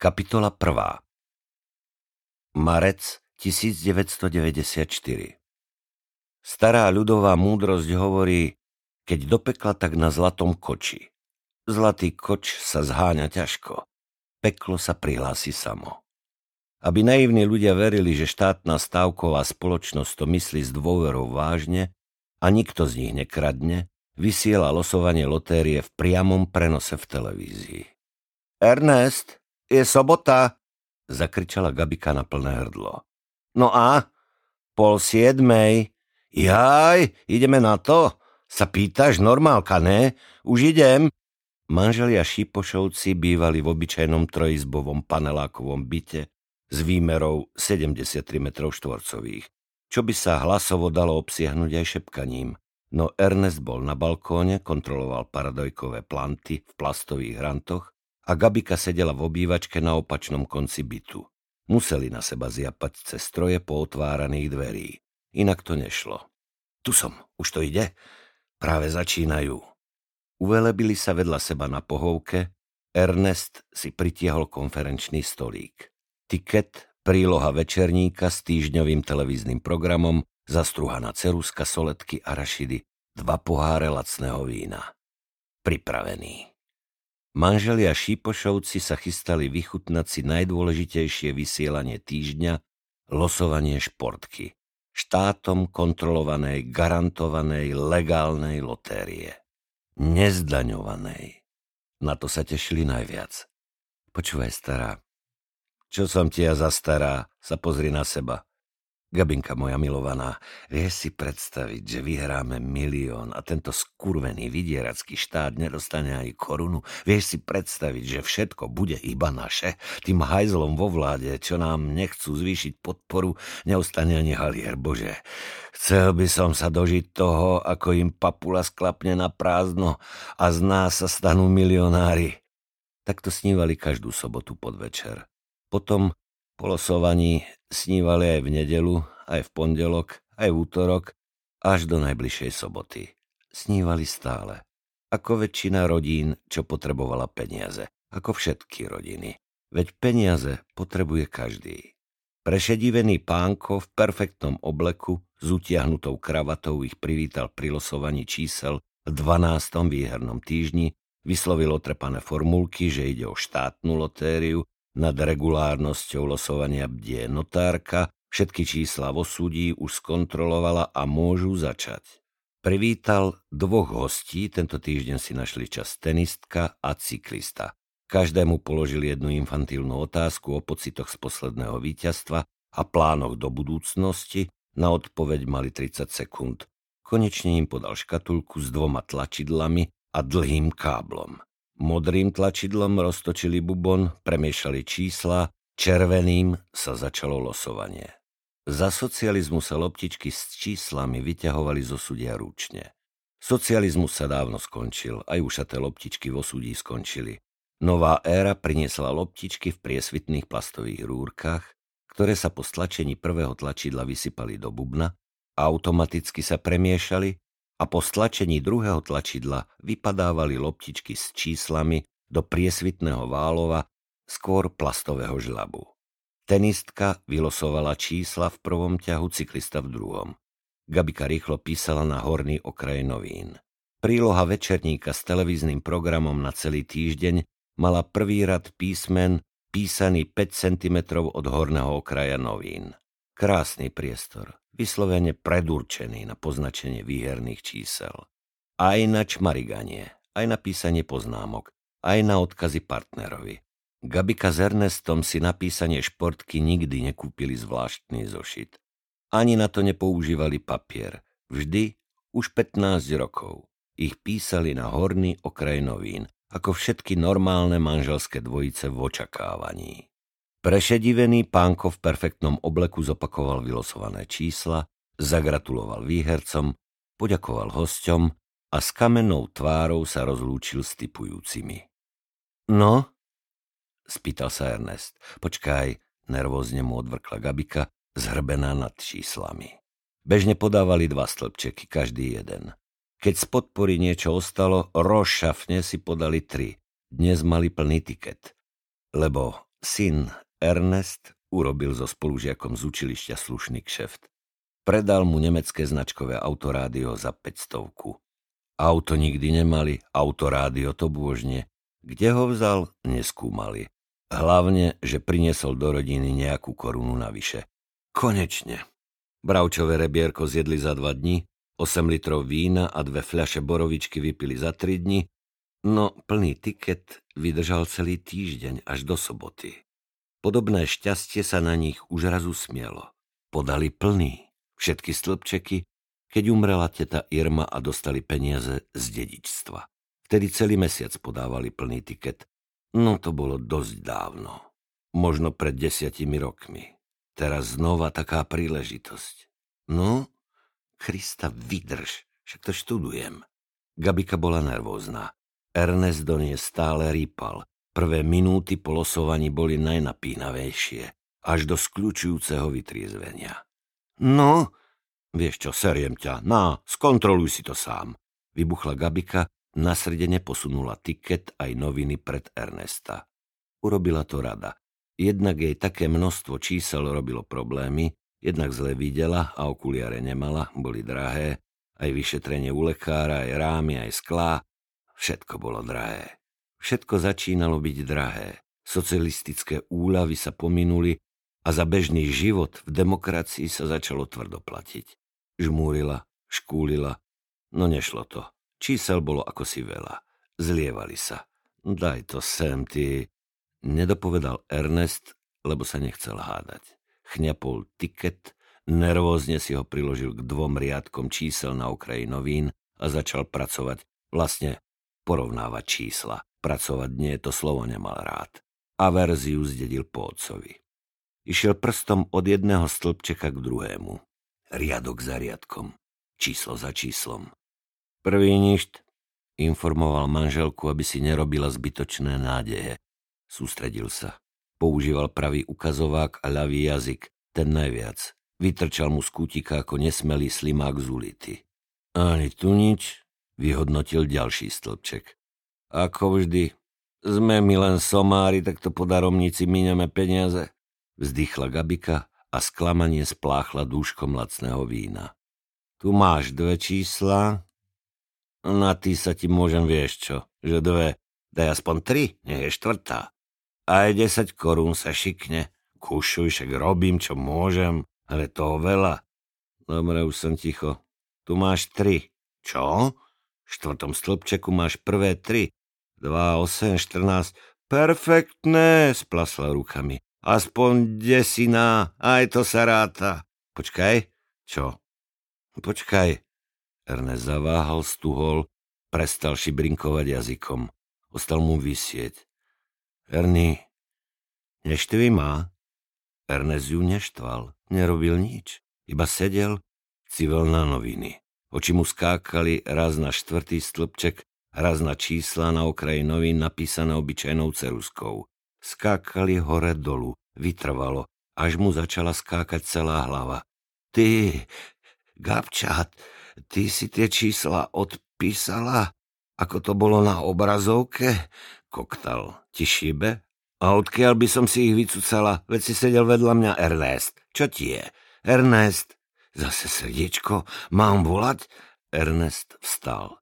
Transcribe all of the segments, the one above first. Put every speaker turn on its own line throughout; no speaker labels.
Kapitola 1. Marec 1994 Stará ľudová múdrosť hovorí, keď do pekla, tak na zlatom koči. Zlatý koč sa zháňa ťažko. Peklo sa prihlási samo. Aby naivní ľudia verili, že štátna stávková spoločnosť to myslí s dôverou vážne a nikto z nich nekradne, vysiela losovanie lotérie v priamom prenose v televízii. Ernest, je sobota, zakričala Gabika na plné hrdlo. No a? Pol siedmej. Jaj, ideme na to? Sa pýtaš, normálka, ne? Už idem. Manželia Šipošovci bývali v obyčajnom trojizbovom panelákovom byte s výmerou 73 metrov štvorcových, čo by sa hlasovo dalo obsiahnuť aj šepkaním. No Ernest bol na balkóne, kontroloval paradojkové planty v plastových hrantoch a Gabika sedela v obývačke na opačnom konci bytu. Museli na seba zjapať cez stroje pootváraných dverí. Inak to nešlo. Tu som, už to ide? Práve začínajú. Uvelebili sa vedľa seba na pohovke, Ernest si pritiahol konferenčný stolík. Tiket, príloha večerníka s týždňovým televíznym programom, zastruhaná ceruska, soletky a rašidy, dva poháre lacného vína. Pripravený. Manželia Šípošovci sa chystali vychutnať si najdôležitejšie vysielanie týždňa, losovanie športky. Štátom kontrolovanej, garantovanej, legálnej lotérie. Nezdaňovanej. Na to sa tešili najviac. Počúvaj, stará. Čo som ti ja za stará? Sa pozri na seba. Gabinka moja milovaná, vieš si predstaviť, že vyhráme milión a tento skurvený vydieracký štát nedostane aj korunu? Vieš si predstaviť, že všetko bude iba naše? Tým hajzlom vo vláde, čo nám nechcú zvýšiť podporu, neostane ani halier, bože. Chcel by som sa dožiť toho, ako im papula sklapne na prázdno a z nás sa stanú milionári. Takto snívali každú sobotu podvečer. Potom polosovaní snívali aj v nedelu, aj v pondelok, aj v útorok, až do najbližšej soboty. Snívali stále. Ako väčšina rodín, čo potrebovala peniaze. Ako všetky rodiny. Veď peniaze potrebuje každý. Prešedivený pánko v perfektnom obleku s utiahnutou kravatou ich privítal pri losovaní čísel v 12. výhernom týždni, vyslovil otrepané formulky, že ide o štátnu lotériu nad regulárnosťou losovania bdie notárka, všetky čísla vo súdí už skontrolovala a môžu začať. Privítal dvoch hostí, tento týždeň si našli čas tenistka a cyklista. Každému položili jednu infantilnú otázku o pocitoch z posledného víťazstva a plánoch do budúcnosti, na odpoveď mali 30 sekúnd. Konečne im podal škatulku s dvoma tlačidlami a dlhým káblom. Modrým tlačidlom roztočili bubon, premiešali čísla, červeným sa začalo losovanie. Za socializmu sa loptičky s číslami vyťahovali zo súdia ručne. Socializmus sa dávno skončil, aj ušaté loptičky vo súdí skončili. Nová éra priniesla loptičky v priesvitných plastových rúrkach, ktoré sa po stlačení prvého tlačidla vysypali do bubna, automaticky sa premiešali a po stlačení druhého tlačidla vypadávali loptičky s číslami do priesvitného válova, skôr plastového žlabu. Tenistka vylosovala čísla v prvom ťahu, cyklista v druhom. Gabika rýchlo písala na horný okraj novín. Príloha večerníka s televíznym programom na celý týždeň mala prvý rad písmen písaný 5 cm od horného okraja novín. Krásny priestor, vyslovene predurčený na poznačenie výherných čísel. Aj na čmariganie, aj na písanie poznámok, aj na odkazy partnerovi. Gabika s Ernestom si na písanie športky nikdy nekúpili zvláštny zošit. Ani na to nepoužívali papier. Vždy, už 15 rokov, ich písali na horný okraj novín, ako všetky normálne manželské dvojice v očakávaní. Prešedivený pánko v perfektnom obleku zopakoval vylosované čísla, zagratuloval výhercom, poďakoval hosťom a s kamennou tvárou sa rozlúčil s typujúcimi. No? spýtal sa Ernest. Počkaj, nervózne mu odvrkla Gabika, zhrbená nad číslami. Bežne podávali dva stĺpčeky, každý jeden. Keď z podpory niečo ostalo, rozšafne si podali tri. Dnes mali plný tiket. Lebo Syn Ernest urobil so spolužiakom z učilišťa slušný kšeft. Predal mu nemecké značkové autorádio za 500. Auto nikdy nemali, autorádio to bôžne. Kde ho vzal, neskúmali. Hlavne, že priniesol do rodiny nejakú korunu navyše. Konečne. Bravčové rebierko zjedli za dva dní, 8 litrov vína a dve fľaše borovičky vypili za 3 dni, no plný tiket vydržal celý týždeň až do soboty. Podobné šťastie sa na nich už raz usmielo. Podali plný, všetky stĺpčeky, keď umrela teta Irma a dostali peniaze z dedičstva. Vtedy celý mesiac podávali plný tiket. No to bolo dosť dávno. Možno pred desiatimi rokmi. Teraz znova taká príležitosť. No, Krista, vydrž, však to študujem. Gabika bola nervózna. Ernest do nej stále rýpal. Prvé minúty po losovaní boli najnapínavejšie, až do skľúčujúceho vytriezvenia. No, vieš čo, seriem ťa, na, skontroluj si to sám. Vybuchla Gabika, nasrdene posunula tiket aj noviny pred Ernesta. Urobila to rada. Jednak jej také množstvo čísel robilo problémy, jednak zle videla a okuliare nemala, boli drahé, aj vyšetrenie u lekára, aj rámy, aj sklá, všetko bolo drahé. Všetko začínalo byť drahé. Socialistické úľavy sa pominuli a za bežný život v demokracii sa začalo tvrdo platiť. Žmúrila, škúlila, no nešlo to. Čísel bolo ako si veľa. Zlievali sa. Daj to sem, ty. Nedopovedal Ernest, lebo sa nechcel hádať. Chňapol tiket, nervózne si ho priložil k dvom riadkom čísel na okraji novín a začal pracovať, vlastne porovnávať čísla. Pracovať nie to slovo nemal rád. A verziu zdedil po otcovi. Išiel prstom od jedného stĺpčeka k druhému. Riadok za riadkom. Číslo za číslom. Prvý ništ informoval manželku, aby si nerobila zbytočné nádeje. Sústredil sa. Používal pravý ukazovák a ľavý jazyk, ten najviac. Vytrčal mu z kútika ako nesmelý slimák z ulity. Ani tu nič, vyhodnotil ďalší stĺpček. Ako vždy, sme my len somári, tak to po daromnici míňame peniaze. Vzdychla Gabika a sklamanie spláchla dúškom lacného vína. Tu máš dve čísla, na ty sa ti môžem vieš čo, že dve, daj aspoň tri, nech je štvrtá. Aj desať korún sa šikne, kušuj, však robím, čo môžem, ale toho veľa. Dobre, už som ticho. Tu máš tri. Čo? V štvrtom stĺpčeku máš prvé tri. 2, 8, 14. Perfektné, splasla rukami. Aspoň desina, aj to sa ráta. Počkaj, čo? Počkaj. Ernest zaváhal, stuhol, prestal šibrinkovať jazykom. Ostal mu vysieť. Erny, neštvý má? Ernest ju neštval, nerobil nič. Iba sedel, civel na noviny. Oči mu skákali raz na štvrtý stĺpček, raz na čísla na okraji novín napísané obyčajnou ceruskou. Skákali hore dolu, vytrvalo, až mu začala skákať celá hlava. Ty, Gabčat, ty si tie čísla odpísala, ako to bolo na obrazovke? Koktal, ti šibe? A odkiaľ by som si ich vycúcala, veď si sedel vedľa mňa Ernest. Čo ti je? Ernest? Zase srdiečko? Mám volať? Ernest vstal.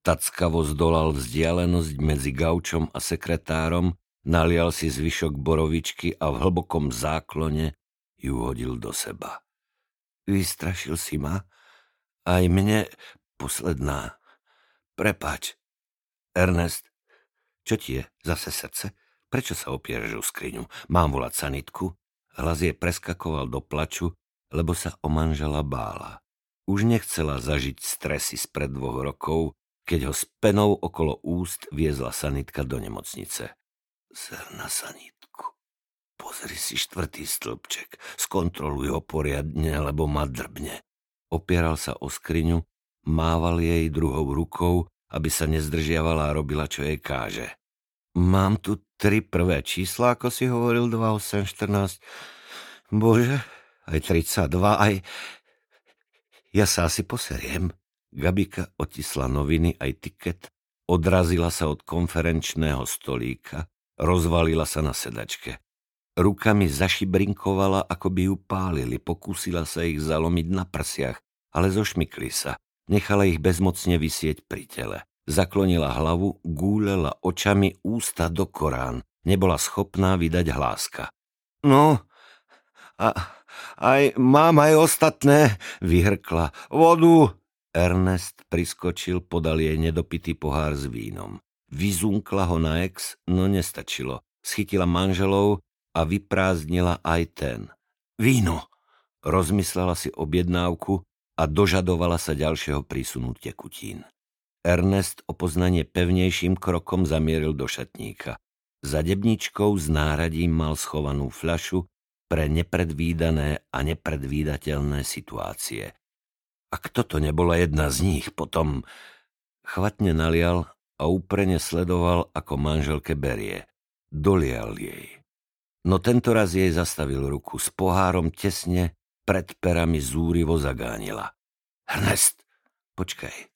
Tackavo zdolal vzdialenosť medzi gaučom a sekretárom, nalial si zvyšok borovičky a v hlbokom záklone ju hodil do seba. Vystrašil si ma? Aj mne posledná. Prepač. Ernest, čo ti je? Zase srdce? Prečo sa opiereš o skriňu? Mám volať sanitku? Hlas jej preskakoval do plaču, lebo sa o manžela bála. Už nechcela zažiť stresy spred dvoch rokov, keď ho s penou okolo úst viezla sanitka do nemocnice. Ser na sanitku. Pozri si štvrtý stĺpček, skontroluj ho poriadne, lebo ma drbne. Opieral sa o skriňu, mával jej druhou rukou, aby sa nezdržiavala a robila, čo jej káže. Mám tu tri prvé čísla, ako si hovoril, 2814. Bože, aj 32, aj... Ja sa asi poseriem. Gabika otisla noviny aj tiket, odrazila sa od konferenčného stolíka, rozvalila sa na sedačke. Rukami zašibrinkovala, ako by ju pálili, pokúsila sa ich zalomiť na prsiach, ale zošmykli sa. Nechala ich bezmocne vysieť pri tele. Zaklonila hlavu, gúlela očami ústa do Korán. Nebola schopná vydať hláska. No, a, aj mám aj ostatné, vyhrkla. Vodu! Ernest priskočil, podal jej nedopitý pohár s vínom. Vyzunkla ho na ex, no nestačilo. Schytila manželov a vyprázdnila aj ten. Víno! Rozmyslela si objednávku a dožadovala sa ďalšieho prísunu tekutín. Ernest o poznanie pevnejším krokom zamieril do šatníka. Za debničkou s náradím mal schovanú fľašu pre nepredvídané a nepredvídateľné situácie. Ak toto nebola jedna z nich, potom chvatne nalial a úprene sledoval, ako manželke berie. Dolial jej. No tento raz jej zastavil ruku. S pohárom tesne pred perami zúrivo zagánila. Ernest, počkaj.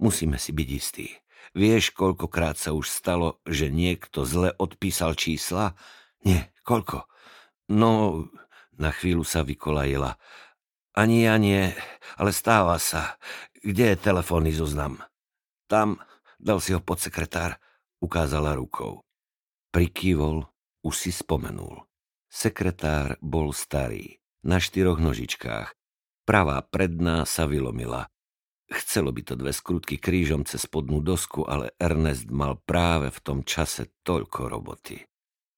Musíme si byť istí. Vieš, koľkokrát sa už stalo, že niekto zle odpísal čísla? Nie, koľko? No, na chvíľu sa vykolajila. Ani ja nie, ale stáva sa. Kde je telefónny zoznam? Tam, dal si ho podsekretár, ukázala rukou. Prikývol, už si spomenul. Sekretár bol starý, na štyroch nožičkách. Pravá predná sa vylomila. Chcelo by to dve skrutky krížom cez spodnú dosku, ale Ernest mal práve v tom čase toľko roboty.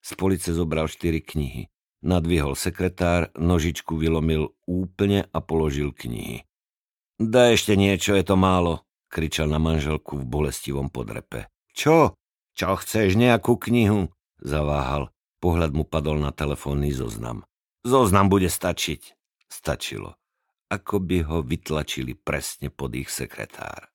Z police zobral štyri knihy. Nadvihol sekretár, nožičku vylomil úplne a položil knihy. Daj ešte niečo, je to málo, kričal na manželku v bolestivom podrepe. Čo? Čo chceš, nejakú knihu? Zaváhal. Pohľad mu padol na telefónny zoznam. Zoznam bude stačiť. Stačilo. Ako by ho vytlačili presne pod ich sekretár.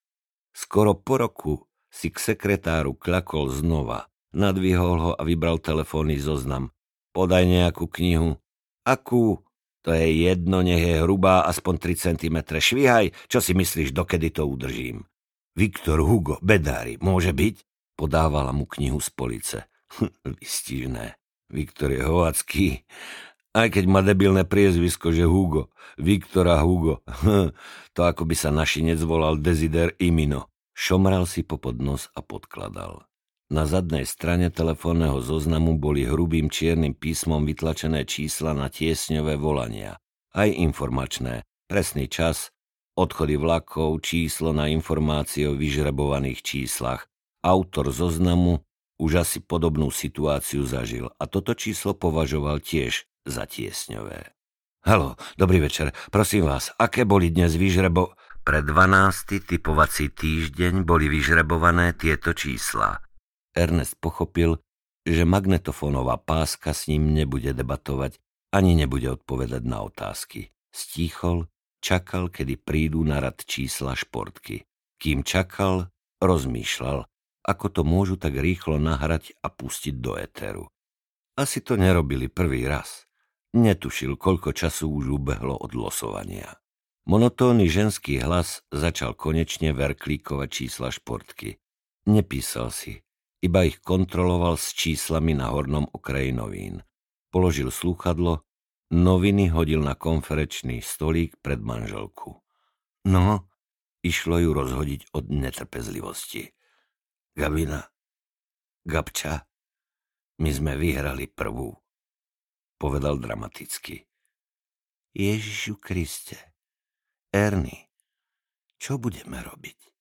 Skoro po roku si k sekretáru kľakol znova, nadvihol ho a vybral telefónny zoznam. Podaj nejakú knihu. Akú? To je jedno, nech je hrubá, aspoň 3 cm. Švíhaj, čo si myslíš, dokedy to udržím? Viktor Hugo, bedári, môže byť? Podávala mu knihu z police. Vystižné. Viktor je hovacký, aj keď má debilné priezvisko, že Hugo. Viktora Hugo. to ako by sa našinec volal Desider Imino. Šomral si popod nos a podkladal. Na zadnej strane telefónneho zoznamu boli hrubým čiernym písmom vytlačené čísla na tiesňové volania. Aj informačné, presný čas, odchody vlakov, číslo na informácie o vyžrebovaných číslach, autor zoznamu už asi podobnú situáciu zažil a toto číslo považoval tiež za tiesňové. Halo, dobrý večer. Prosím vás, aké boli dnes vyžrebo... Pre 12. typovací týždeň boli vyžrebované tieto čísla. Ernest pochopil, že magnetofónová páska s ním nebude debatovať ani nebude odpovedať na otázky. Stíchol, čakal, kedy prídu na rad čísla športky. Kým čakal, rozmýšľal, ako to môžu tak rýchlo nahrať a pustiť do éteru. Asi to nerobili prvý raz. Netušil, koľko času už ubehlo od losovania. Monotónny ženský hlas začal konečne verklíkovať čísla športky. Nepísal si, iba ich kontroloval s číslami na hornom okraji novín. Položil slúchadlo, noviny hodil na konferečný stolík pred manželku. No, išlo ju rozhodiť od netrpezlivosti. Gabina, Gabča, my sme vyhrali prvú, povedal dramaticky. Ježišu Kriste, Erny, čo budeme robiť?